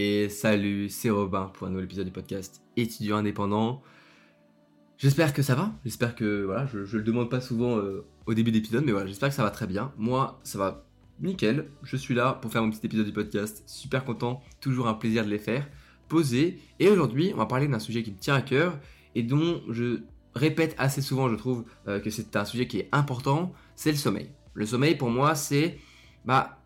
Et salut, c'est Robin pour un nouvel épisode du podcast étudiant indépendant. J'espère que ça va, j'espère que voilà, je, je le demande pas souvent euh, au début d'épisode, mais voilà, j'espère que ça va très bien. Moi, ça va nickel. Je suis là pour faire mon petit épisode du podcast. Super content, toujours un plaisir de les faire. Poser. Et aujourd'hui, on va parler d'un sujet qui me tient à cœur et dont je répète assez souvent, je trouve euh, que c'est un sujet qui est important. C'est le sommeil. Le sommeil, pour moi, c'est bah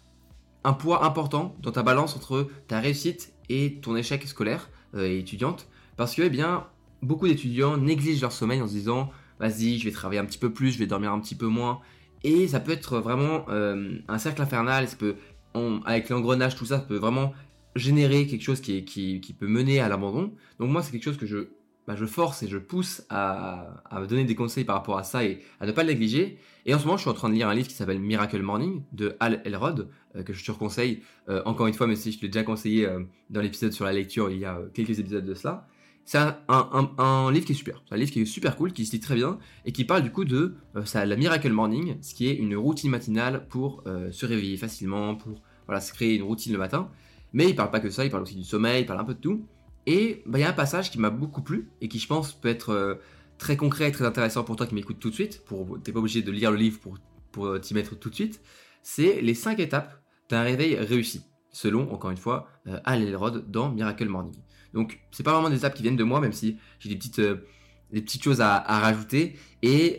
un poids important dans ta balance entre ta réussite et ton échec scolaire euh, et étudiante. Parce que, eh bien, beaucoup d'étudiants négligent leur sommeil en se disant vas-y, je vais travailler un petit peu plus, je vais dormir un petit peu moins. Et ça peut être vraiment euh, un cercle infernal. Ça peut, avec l'engrenage, tout ça, ça peut vraiment générer quelque chose qui, qui, qui peut mener à l'abandon. Donc, moi, c'est quelque chose que je bah, je force et je pousse à, à, donner des conseils par rapport à ça et à ne pas le négliger. Et en ce moment, je suis en train de lire un livre qui s'appelle Miracle Morning de Al Elrod, euh, que je te conseille euh, encore une fois, même si je l'ai déjà conseillé euh, dans l'épisode sur la lecture il y a quelques épisodes de cela. C'est un, livre qui est super. C'est un livre qui est super cool, qui se lit très bien et qui parle du coup de ça, la Miracle Morning, ce qui est une routine matinale pour se réveiller facilement, pour voilà, se créer une routine le matin. Mais il parle pas que ça, il parle aussi du sommeil, il parle un peu de tout. Et bah, il y a un passage qui m'a beaucoup plu et qui je pense peut être euh, très concret et très intéressant pour toi qui m'écoutes tout de suite. T'es pas obligé de lire le livre pour, euh, t'y mettre tout de suite. C'est les 5 étapes d'un réveil réussi, selon, encore une fois, euh, Al Elrod dans Miracle Morning. Donc, c'est pas vraiment des étapes qui viennent de moi, même si j'ai des petites, petites choses à, rajouter. Et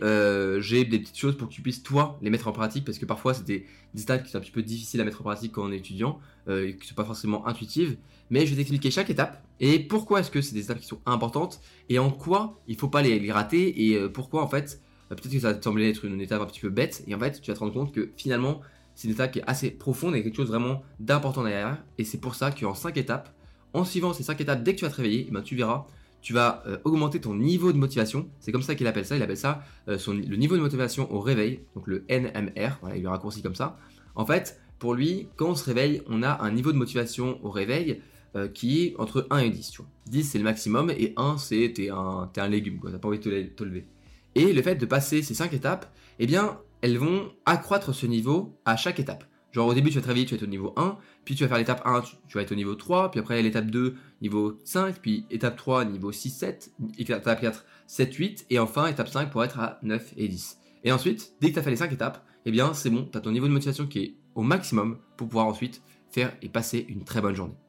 j'ai des petites choses pour que tu puisses, toi, les mettre en pratique, parce que parfois, c'est des, des étapes qui sont un petit peu difficiles à mettre en pratique quand on est étudiant, et qui sont pas forcément intuitives mais je vais t'expliquer chaque étape et pourquoi est-ce que c'est des étapes qui sont importantes et en quoi il faut pas les, rater et euh, pourquoi en fait euh, peut-être que ça va te sembler être une étape un petit peu bête et en fait tu vas te rendre compte que finalement c'est une étape qui est assez profonde et quelque chose vraiment d'important derrière et c'est pour ça qu'en 5 étapes en suivant ces 5 étapes dès que tu vas te réveiller eh ben, tu verras tu vas euh, augmenter ton niveau de motivation. C'est comme ça qu'il appelle ça. Il appelle ça son, le niveau de motivation au réveil, donc le NMR. Voilà, il le raccourcit comme ça. En fait, pour lui, quand on se réveille, on a un niveau de motivation au réveil euh, qui est entre 1 et 10, tu vois. 10 c'est le maximum et 1 c'est t'es un, un légume, quoi, t'as pas envie de te, lever. Et le fait de passer ces 5 étapes, eh bien, elles vont accroître ce niveau à chaque étape. Genre au début tu vas te réveiller, tu vas être au niveau 1, puis tu vas faire l'étape 1, tu, vas être au niveau 3, puis après l'étape 2, niveau 5, puis étape 3, niveau 6, 7, étape 4, 7, 8, et enfin étape 5 pour être à 9 et 10. Et ensuite, dès que tu as fait les 5 étapes, eh bien c'est bon, tu as ton niveau de motivation qui est au maximum pour pouvoir ensuite faire et passer une très bonne journée.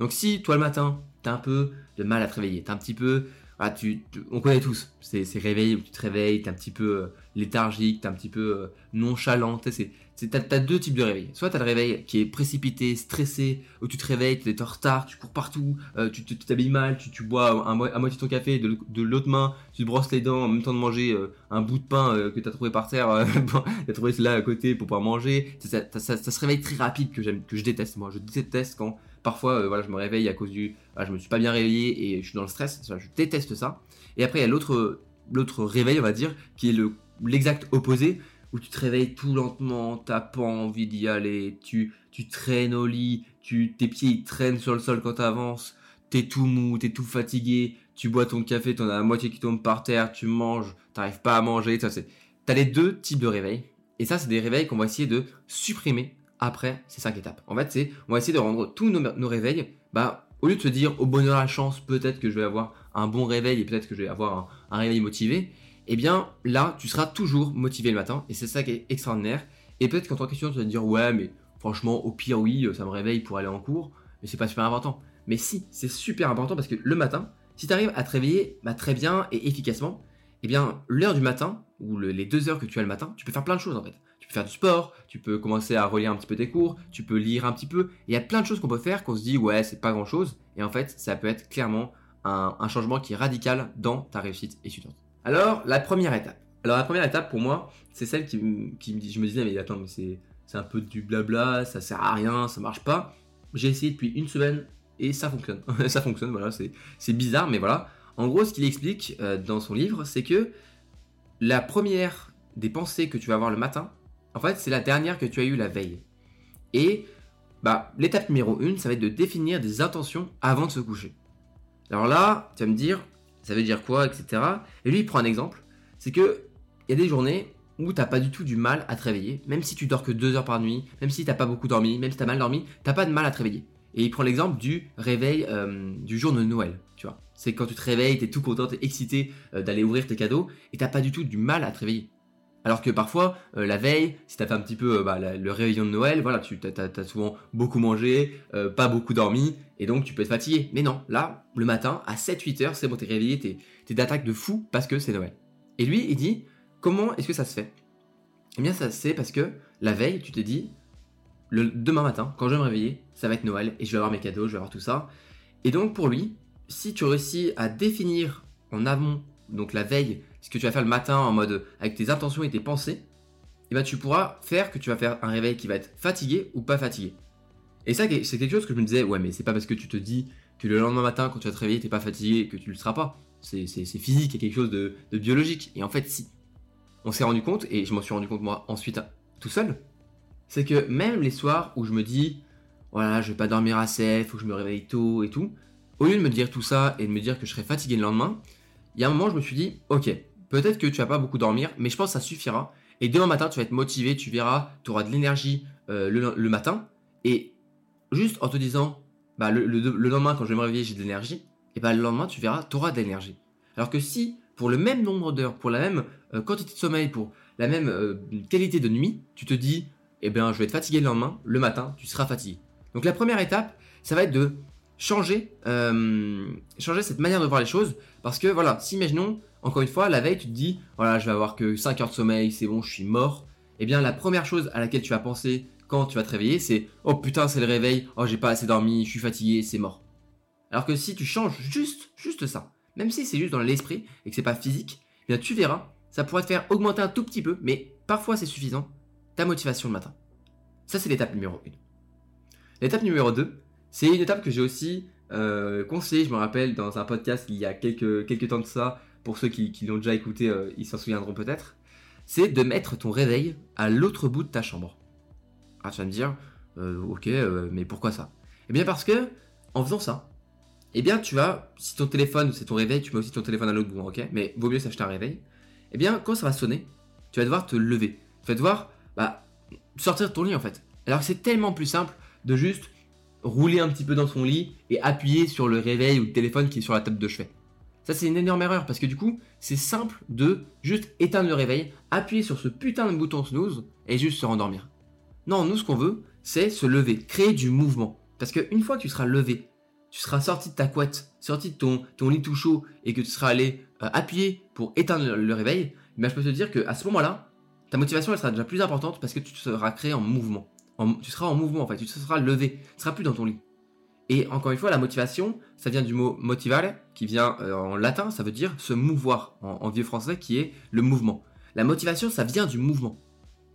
Donc si toi le matin, t'as un peu de mal à te réveiller, t'as un petit peu, ah, on connaît tous ces, réveils où tu te réveilles, t'es un petit peu euh, léthargique, t'es un petit peu euh, nonchalant, t'as, as deux types de réveils. Soit t'as le réveil qui est précipité, stressé, où tu te réveilles, tu es en retard, tu cours partout, euh, tu, t'habilles mal, tu, bois un, à moitié ton café, de, l'autre main, tu te brosses les dents en même temps de manger un bout de pain que t'as trouvé par terre, t'as trouvé cela à côté pour pouvoir manger. Ça, se réveille très rapide que que je déteste moi. Je déteste quand Parfois, euh, voilà, je me réveille à cause du, ah, je me suis pas bien réveillé et je suis dans le stress. je déteste ça. Et après, il y a l'autre, l'autre réveil, on va dire, qui est le l'exact opposé, où tu te réveilles tout lentement, t'as pas envie d'y aller, tu, tu traînes au lit, tu, tes pieds ils traînent sur le sol quand t'avances, t'es tout mou, t'es tout fatigué, tu bois ton café, t'en as la moitié qui tombe par terre, tu manges, t'arrives pas à manger, ça c'est, t'as les deux types de réveils. Et ça, c'est des réveils qu'on va essayer de supprimer après ces cinq étapes. En fait, c'est on va essayer de rendre tous nos, réveils, bah, au lieu de se dire au bonheur à la chance, peut-être que je vais avoir un bon réveil et peut-être que je vais avoir un, réveil motivé, eh bien là, tu seras toujours motivé le matin et c'est ça qui est extraordinaire. Et peut-être qu'en tant qu'étudiant, tu vas te dire ouais, mais franchement, au pire, oui, ça me réveille pour aller en cours, mais c'est pas super important. Mais si, c'est super important parce que le matin, si tu arrives à te réveiller bah, très bien et efficacement, eh bien l'heure du matin, ou les deux heures que tu as le matin, tu peux faire plein de choses en fait faire du sport, tu peux commencer à relire un petit peu tes cours, tu peux lire un petit peu. Il y a plein de choses qu'on peut faire qu'on se dit ouais c'est pas grand chose et en fait ça peut être clairement un, changement qui est radical dans ta réussite étudiante. Alors la première étape. Alors la première étape pour moi c'est celle qui, me dit, je me disais mais attends mais c'est c'est un peu du blabla, ça sert à rien, ça marche pas. J'ai essayé depuis une semaine et ça fonctionne. ça fonctionne, voilà, c'est bizarre, mais voilà. En gros, ce qu'il explique euh, dans son livre, c'est que la première des pensées que tu vas avoir le matin, en fait, c'est la dernière que tu as eue la veille. Et bah, l'étape numéro 1, ça va être de définir des intentions avant de se coucher. Alors là, tu vas me dire, ça veut dire quoi, etc. Et lui, il prend un exemple. C'est que il y a des journées où t'as pas du tout du mal à te réveiller, même si tu dors que 2 heures par nuit, même si t'as pas beaucoup dormi, même si t'as mal dormi, t'as pas de mal à te réveiller. Et il prend l'exemple du réveil euh, du jour de Noël, tu vois. C'est quand tu te réveilles, tu es tout content, tu es excité euh, d'aller ouvrir tes cadeaux et t'as pas du tout du mal à te réveiller. Alors que parfois, euh, la veille, si tu as fait un petit peu bah, le réveillon de Noël, voilà, tu as, souvent beaucoup mangé, pas beaucoup dormi, et donc tu peux être fatigué. Mais non, là, le matin, à 7-8 heures, c'est bon, t'es réveillé, t'es es, d'attaque de fou parce que c'est Noël. Et lui, il dit, comment est-ce que ça se fait? Eh bien, ça se fait parce que la veille, tu t'es dit, le demain matin, quand je vais me réveiller, ça va être Noël et je vais avoir mes cadeaux, je vais avoir tout ça. Et donc pour lui, si tu réussis à définir en amont, donc la veille, ce que tu vas faire le matin en mode avec tes intentions et tes pensées, eh ben tu pourras faire que tu vas faire un réveil qui va être fatigué ou pas fatigué. Et ça, c'est quelque chose que je me disais, ouais, mais c'est pas parce que tu te dis que le lendemain matin, quand tu vas te réveiller, t'es pas fatigué que tu le seras pas. C'est physique, il y a quelque chose de, de biologique. Et en fait, si. On s'est rendu compte, et je m'en suis rendu compte moi ensuite tout seul, c'est que même les soirs où je me dis, voilà, je vais pas dormir assez, faut que je me réveille tôt et tout, au lieu de me dire tout ça et de me dire que je serais fatigué le lendemain, il y a un moment, je me suis dit, ok, peut-être que tu vas pas beaucoup dormir, mais je pense que ça suffira. Et demain matin, tu vas être motivé, tu verras, tu auras de l'énergie euh, le, matin. Et juste en te disant, bah, le, lendemain, quand je vais me réveiller, j'ai de l'énergie, et bah, le lendemain, tu verras, tu auras de l'énergie. Alors que si, pour le même nombre d'heures, pour la même euh, quantité de sommeil, pour la même euh, qualité de nuit, tu te dis, eh bien, je vais être fatigué le lendemain, le matin, tu seras fatigué. Donc la première étape, ça va être de changer, euh, changer cette manière de voir les choses, parce que voilà, si imaginons, encore une fois, la veille, tu te dis, voilà, je vais avoir que 5 heures de sommeil, c'est bon, je suis mort. Eh bien, la première chose à laquelle tu vas penser quand tu vas te réveiller, c'est, oh putain, c'est le réveil, oh j'ai pas assez dormi, je suis fatigué, c'est mort. Alors que si tu changes juste, juste ça, même si c'est juste dans l'esprit et que c'est pas physique, eh bien tu verras, ça pourrait te faire augmenter un tout petit peu, mais parfois c'est suffisant ta motivation le matin. Ça, c'est l'étape numéro 1. L'étape numéro 2, c'est une étape que j'ai aussi euh, conseillée, je me rappelle, dans un podcast il y a quelques, quelques temps de ça, pour ceux qui, l'ont déjà écouté, euh, ils s'en souviendront peut-être, c'est de mettre ton réveil à l'autre bout de ta chambre. Ah, tu vas me dire, euh, ok, mais pourquoi ça? Eh bien parce que, en faisant ça, eh bien tu vas, si ton téléphone, c'est ton réveil, tu mets aussi ton téléphone à l'autre bout, ok? Mais vaut mieux s'acheter un réveil. Eh bien, quand ça va sonner, tu vas devoir te lever. Tu vas devoir bah, sortir de ton lit en fait. Alors que c'est tellement plus simple de juste rouler un petit peu dans son lit et appuyer sur le réveil ou le téléphone qui est sur la table de chevet. Ça c'est une énorme erreur parce que du coup c'est simple de juste éteindre le réveil, appuyer sur ce putain de bouton snooze et juste se rendormir. Non, nous ce qu'on veut c'est se lever, créer du mouvement. Parce qu'une fois que tu seras levé, tu seras sorti de ta couette, sorti de ton, lit tout chaud et que tu seras allé euh, appuyer pour éteindre le, réveil, mais je peux te dire qu'à ce moment-là, ta motivation elle sera déjà plus importante parce que tu seras créé en mouvement. Tu seras en mouvement en fait, tu seras levé, tu seras plus dans ton lit. Et encore une fois, la motivation, ça vient du mot motivare, qui vient euh, en latin, ça veut dire se mouvoir, en, vieux français, qui est le mouvement. La motivation, ça vient du mouvement.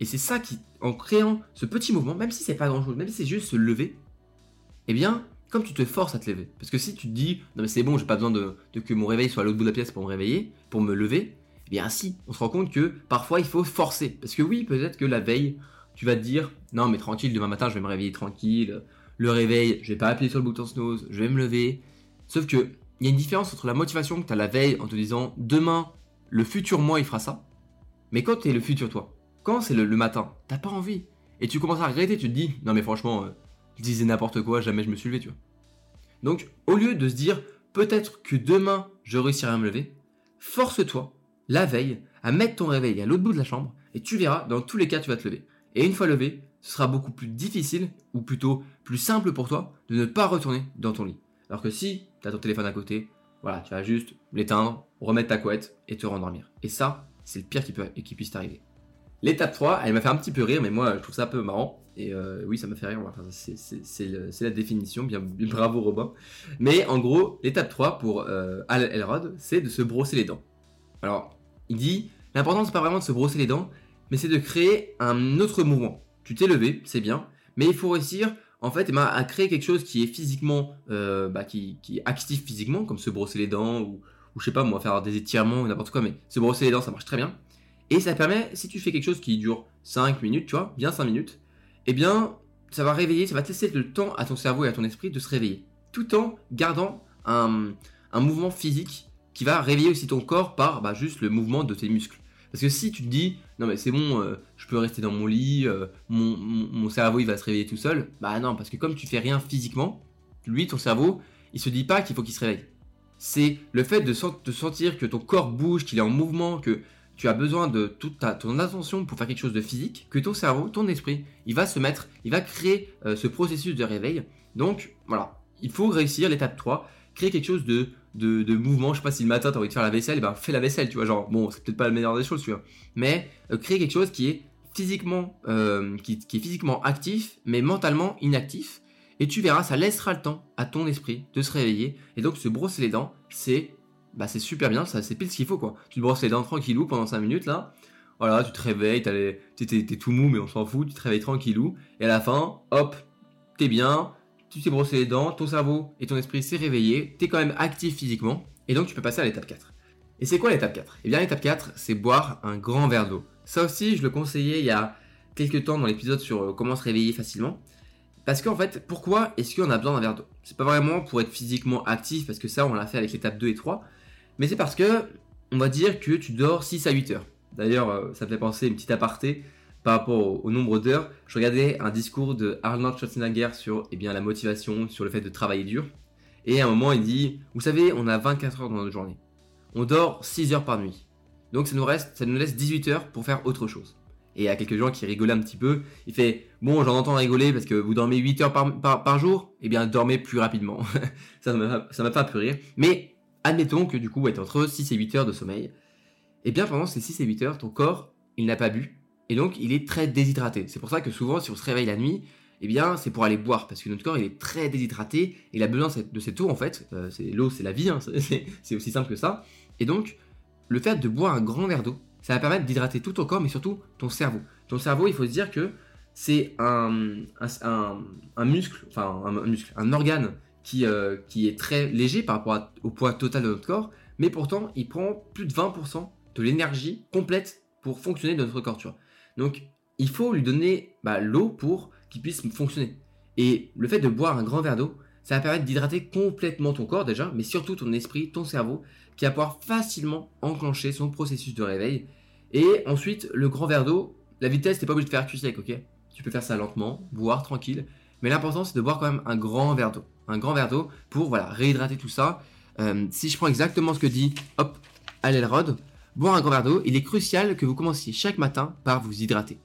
Et c'est ça qui, en créant ce petit mouvement, même si c'est pas grand chose, même si c'est juste se lever, eh bien, comme tu te forces à te lever. Parce que si tu te dis, non mais c'est bon, j'ai pas besoin de, de, que mon réveil soit à l'autre bout de la pièce pour me réveiller, pour me lever, eh bien si, on se rend compte que parfois il faut forcer. Parce que oui, peut-être que la veille, tu vas te dire, non mais tranquille, demain matin je vais me réveiller tranquille, le réveil, je vais pas appuyer sur le bouton snooze, je vais me lever. Sauf que, il y a une différence entre la motivation que tu as la veille en te disant, demain, le futur moi il fera ça. Mais quand tu es le futur toi, quand c'est le, matin, t'as pas envie. Et tu commences à regretter, tu te dis, non mais franchement, euh, je disais n'importe quoi, jamais je me suis levé, tu vois. Donc, au lieu de se dire, peut-être que demain je réussirai à me lever, force-toi la veille à mettre ton réveil à l'autre bout de la chambre et tu verras, dans tous les cas, tu vas te lever. Et une fois levé, ce sera beaucoup plus difficile, ou plutôt plus simple pour toi, de ne pas retourner dans ton lit. Alors que si tu as ton téléphone à côté, voilà, tu vas juste l'éteindre, remettre ta couette et te rendormir. Et ça, c'est le pire qui, peut, qui puisse t'arriver. L'étape 3, elle m'a fait un petit peu rire, mais moi je trouve ça un peu marrant. Et euh, oui, ça m'a fait rire, c'est la définition, bien, bravo Robin. Mais en gros, l'étape 3 pour euh, Al Elrod, c'est de se brosser les dents. Alors, il dit l'important c'est pas vraiment de se brosser les dents, mais c'est de créer un autre mouvement. Tu t'es levé, c'est bien, mais il faut réussir en fait à créer quelque chose qui est physiquement, euh, bah, qui, est actif physiquement, comme se brosser les dents ou, ou je sais pas moi faire des étirements ou n'importe quoi, mais se brosser les dents ça marche très bien. Et ça permet, si tu fais quelque chose qui dure 5 minutes, tu vois, bien 5 minutes, eh bien ça va réveiller, ça va te laisser le temps à ton cerveau et à ton esprit de se réveiller, tout en gardant un, un mouvement physique qui va réveiller aussi ton corps par bah, juste le mouvement de tes muscles. Parce que si tu te dis, non mais c'est bon, euh, je peux rester dans mon lit, euh, mon, cerveau il va se réveiller tout seul, bah non, parce que comme tu fais rien physiquement, lui, ton cerveau, il se dit pas qu'il faut qu'il se réveille. C'est le fait de, sentir que ton corps bouge, qu'il est en mouvement, que tu as besoin de toute ta, ton attention pour faire quelque chose de physique, que ton cerveau, ton esprit, il va se mettre, il va créer euh, ce processus de réveil. Donc voilà, il faut réussir l'étape 3, créer quelque chose de, de, mouvement. Je sais pas si le matin tu as envie de faire la vaisselle, ben fais la vaisselle, tu vois. Genre, bon, c'est peut-être pas le meilleur des choses, tu vois. Mais euh, créer quelque chose qui est physiquement, euh, qui, est physiquement actif, mais mentalement inactif. Et tu verras, ça laissera le temps à ton esprit de se réveiller. Et donc, se brosser les dents, c'est bah, c'est super bien, ça c'est pile ce qu'il faut quoi. Tu te brosses les dents tranquillou pendant 5 minutes là. Voilà, tu te réveilles, t'es es, tout mou mais on s'en fout, tu te réveilles tranquillou. Et à la fin, hop, t'es bien, tu t'es brossé les dents, ton cerveau et ton esprit s'est réveillé, t'es quand même actif physiquement. Et donc tu peux passer à l'étape 4. Et c'est quoi l'étape 4 Eh bien l'étape 4, c'est boire un grand verre d'eau. Ça aussi, je le conseillais il y a quelques temps dans l'épisode sur euh, comment se réveiller facilement. Parce qu'en fait, pourquoi est-ce qu'on a besoin d'un verre d'eau? C'est pas vraiment pour être physiquement actif, parce que ça, on l'a fait avec l'étape 2 et 3. Mais c'est parce que, on va dire que tu dors 6 à 8 heures. D'ailleurs, euh, ça me fait penser une petite aparté par rapport au, nombre d'heures. Je regardais un discours de Arnold Schwarzenegger sur eh la motivation, sur le fait de travailler dur. Et à un moment, il dit Vous savez, on a 24 heures dans notre journée. On dort 6 heures par nuit. Donc ça nous, reste, ça nous laisse 18 heures pour faire autre chose. Et il y a quelques gens qui rigolent un petit peu. Il fait Bon, j'en entends rigoler parce que vous dormez 8 heures par, jour. Eh bien, dormez plus rapidement. ça ne m'a pas peu rire. Mais admettons que du coup, être entre 6 et 8 heures de sommeil. Eh bien, pendant ces 6 et 8 heures, ton corps, il n'a pas bu. Et donc, il est très déshydraté. C'est pour ça que souvent, si on se réveille la nuit, eh bien, c'est pour aller boire. Parce que notre corps, il est très déshydraté. Et il a besoin de cette eau, en fait. Euh, l'eau, c'est la vie. Hein. c'est aussi simple que ça. Et donc, le fait de boire un grand verre d'eau, ça va permettre d'hydrater tout ton corps, mais surtout ton cerveau. Ton cerveau, il faut se dire que c'est un, muscle, enfin un, muscle, un organe qui, euh, qui est très léger par rapport au poids total de notre corps, mais pourtant il prend plus de 20% de l'énergie complète pour fonctionner dans notre corps, tu vois. Donc il faut lui donner bah, l'eau pour qu'il puisse fonctionner. Et le fait de boire un grand verre d'eau, ça va permettre d'hydrater complètement ton corps déjà, mais surtout ton esprit, ton cerveau, qui va pouvoir facilement enclencher son processus de réveil. Et ensuite, le grand verre d'eau, la vitesse, t'es pas obligé de faire cuit ok? Tu peux faire ça lentement, boire tranquille. Mais l'important, c'est de boire quand même un grand verre d'eau. Un grand verre d'eau pour réhydrater tout ça. Euh, si je prends exactement ce que dit hop, Alelrod, boire un grand verre d'eau, il est crucial que vous commenciez chaque matin par vous hydrater.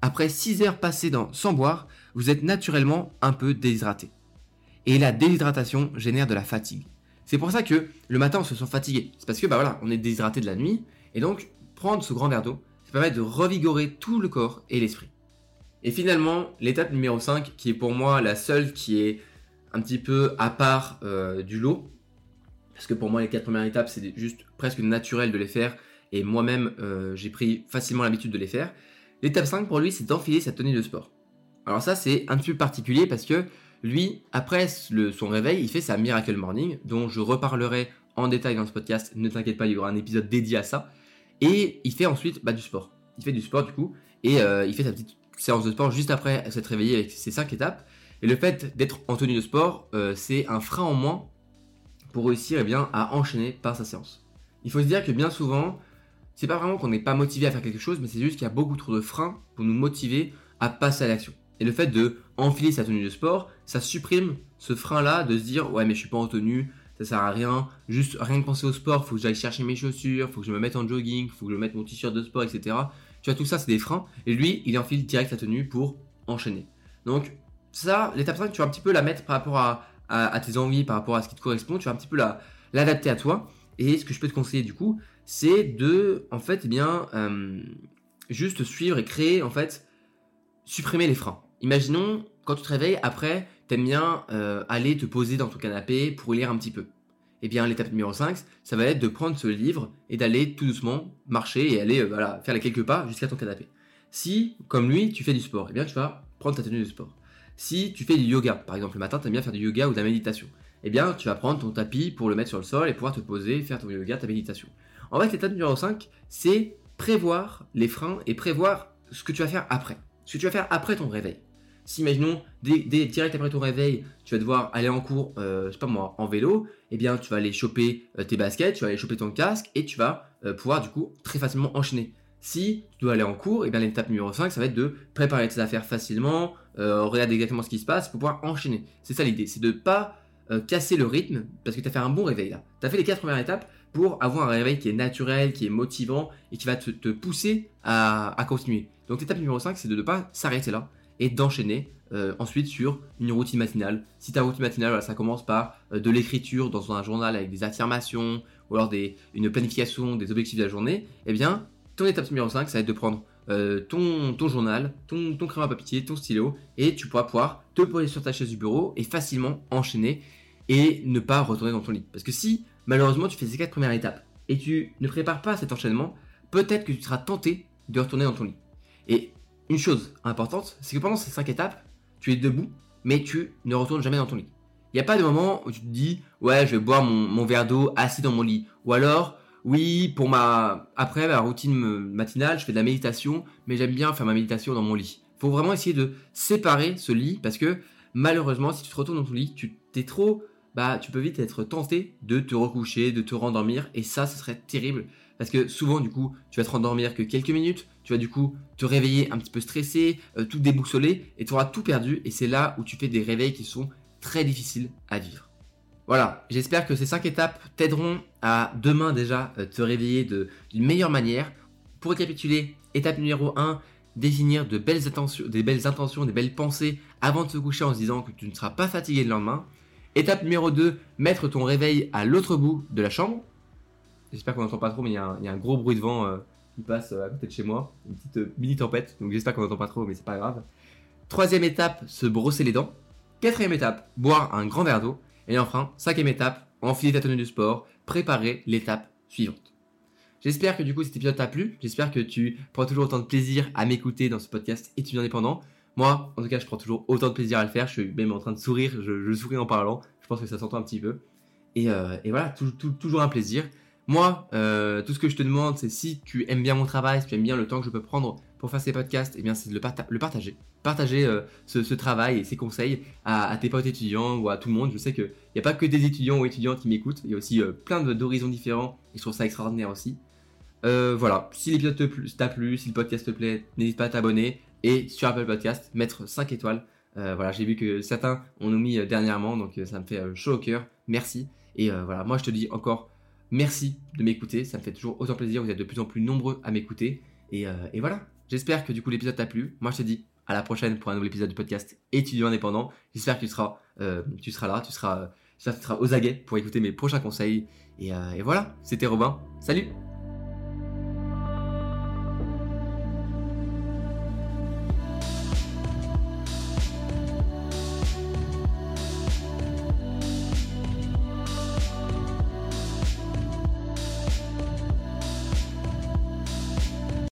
Après 6 heures passées sans boire, vous êtes naturellement un peu déshydraté. Et la déshydratation génère de la fatigue. C'est pour ça que le matin on se sent fatigué. C'est parce que bah voilà, on est déshydraté de la nuit et donc prendre ce grand verre d'eau, ça permet de revigorer tout le corps et l'esprit. Et finalement, l'étape numéro 5, qui est pour moi la seule qui est un petit peu à part euh, du lot, parce que pour moi les quatre premières étapes c'est juste presque naturel de les faire et moi-même euh, j'ai pris facilement l'habitude de les faire. L'étape 5 pour lui c'est d'enfiler sa tenue de sport. Alors ça c'est un petit peu particulier parce que lui, après son réveil, il fait sa Miracle Morning, dont je reparlerai en détail dans ce podcast. Ne t'inquiète pas, il y aura un épisode dédié à ça. Et il fait ensuite bah, du sport. Il fait du sport du coup, et euh, il fait sa petite séance de sport juste après s'être réveillé avec ses 5 étapes. Et le fait d'être en tenue de sport, euh, c'est un frein en moins pour réussir eh bien, à enchaîner par sa séance. Il faut se dire que bien souvent, c'est pas vraiment qu'on n'est pas motivé à faire quelque chose, mais c'est juste qu'il y a beaucoup trop de freins pour nous motiver à passer à l'action. Et le fait de enfiler sa tenue de sport, ça supprime ce frein-là de se dire ouais mais je suis pas en tenue, ça sert à rien, juste rien de penser au sport, faut que j'aille chercher mes chaussures, faut que je me mette en jogging, faut que je mette mon t-shirt de sport, etc. Tu vois, tout ça c'est des freins. Et lui, il enfile direct sa tenue pour enchaîner. Donc ça, l'étape 5, tu vas un petit peu la mettre par rapport à, tes envies, par rapport à ce qui te correspond, tu vas un petit peu l'adapter à toi. Et ce que je peux te conseiller du coup, c'est de, en fait, eh bien, euh, juste suivre et créer, en fait, supprimer les freins. Imaginons, quand tu te réveilles, après, t'aimes bien euh, aller te poser dans ton canapé pour lire un petit peu. Eh bien, l'étape numéro 5, ça va être de prendre ce livre et d'aller tout doucement marcher et aller euh, voilà, faire les quelques pas jusqu'à ton canapé. Si, comme lui, tu fais du sport, eh bien, tu vas prendre ta tenue de sport. Si tu fais du yoga, par exemple, le matin, tu aimes bien faire du yoga ou de la méditation, eh bien, tu vas prendre ton tapis pour le mettre sur le sol et pouvoir te poser, faire ton yoga, ta méditation. En fait, l'étape numéro 5, c'est prévoir les freins et prévoir ce que tu vas faire après. Ce que tu vas faire après ton réveil si imaginons, direct après ton réveil, tu vas devoir aller en cours, euh, je sais pas moi, en vélo, eh bien tu vas aller choper euh, tes baskets, tu vas aller choper ton casque et tu vas euh, pouvoir du coup très facilement enchaîner. Si tu dois aller en cours, eh bien l'étape numéro 5, ça va être de préparer tes affaires facilement, regarde exactement ce qui se passe pour pouvoir enchaîner. C'est ça l'idée, c'est de pas casser le rythme parce que tu as fait un bon réveil là. Tu as fait les quatre premières étapes pour avoir un réveil qui est naturel, qui est motivant et qui va te, pousser à, continuer. Donc l'étape numéro 5, c'est de ne pas s'arrêter là et d'enchaîner euh, ensuite sur une routine matinale. Si ta routine matinale, ça commence par euh, de l'écriture dans un journal avec des affirmations ou alors une planification des objectifs de la journée, eh bien, ton étape numéro 5, ça va être de prendre euh, ton, journal, ton, ton crayon à papier, ton stylo, et tu pourras pouvoir te poser sur ta chaise du bureau et facilement enchaîner et ne pas retourner dans ton lit. Parce que si malheureusement tu fais ces quatre premières étapes et tu ne prépares pas cet enchaînement, peut-être que tu seras tenté de retourner dans ton lit. Et une chose importante, c'est que pendant ces cinq étapes, tu es debout, mais tu ne retournes jamais dans ton lit. Il n'y a pas de moment où tu te dis, ouais, je vais boire mon, verre d'eau assis dans mon lit. Ou alors, oui, pour ma, après ma routine matinale, je fais de la méditation, mais j'aime bien faire ma méditation dans mon lit. Il faut vraiment essayer de séparer ce lit parce que malheureusement, si tu te retournes dans ton lit, tu t'es trop bah tu peux vite être tenté de te recoucher, de te rendormir, et ça, ce serait terrible. Parce que souvent, du coup, tu vas te rendormir que quelques minutes, tu vas du coup te réveiller un petit peu stressé, euh, tout déboussolé, et tu auras tout perdu, et c'est là où tu fais des réveils qui sont très difficiles à vivre. Voilà, j'espère que ces 5 étapes t'aideront à demain déjà euh, te réveiller d'une meilleure manière. Pour récapituler, étape numéro 1, définir de belles, des belles intentions, des belles pensées avant de te coucher en se disant que tu ne seras pas fatigué le lendemain. Étape numéro 2, mettre ton réveil à l'autre bout de la chambre. J'espère qu'on n'entend pas trop, mais il y, a un gros bruit de vent euh, qui passe euh, à côté chez moi. Une petite mini tempête, donc j'espère qu'on n'entend pas trop, mais c'est pas grave. Troisième étape, se brosser les dents. Quatrième étape, boire un grand verre d'eau. Et enfin, cinquième étape, enfiler ta tenue du sport, préparer l'étape suivante. J'espère que du coup cet épisode t'a plu. J'espère que tu prends toujours autant de plaisir à m'écouter dans ce podcast étudiant indépendant. Moi, en tout cas, je prends toujours autant de plaisir à le faire. Je suis même en train de sourire. Je, souris en parlant. Je pense que ça s'entend un petit peu. Et, euh, voilà, toujours un plaisir. Moi, euh, tout ce que je te demande, c'est si tu aimes bien mon travail, si tu aimes bien le temps que je peux prendre pour faire ces podcasts, eh bien, c'est de le, partager. Partager euh, ce, travail et ces conseils à, tes potes étudiants ou à tout le monde. Je sais qu'il n'y a pas que des étudiants ou étudiantes qui m'écoutent. Il y a aussi plein d'horizons différents et je trouve ça extraordinaire aussi. voilà, si l'épisode t'a plu, si le podcast te plaît, n'hésite pas à t'abonner et sur Apple Podcast, mettre 5 étoiles. Euh, voilà, j'ai vu que certains ont nous mis euh, dernièrement, donc euh, ça me fait chaud au cœur. Merci. Et voilà, moi je te dis encore merci de m'écouter. Ça me fait toujours autant plaisir. Vous êtes de plus en plus nombreux à m'écouter. Et, voilà, j'espère que du coup l'épisode t'a plu. Moi je te dis à la prochaine pour un nouvel épisode du podcast étudiant indépendant. J'espère que tu seras, tu seras là, tu seras, tu seras aux aguets pour écouter mes prochains conseils. Et, et voilà, c'était Robin. Salut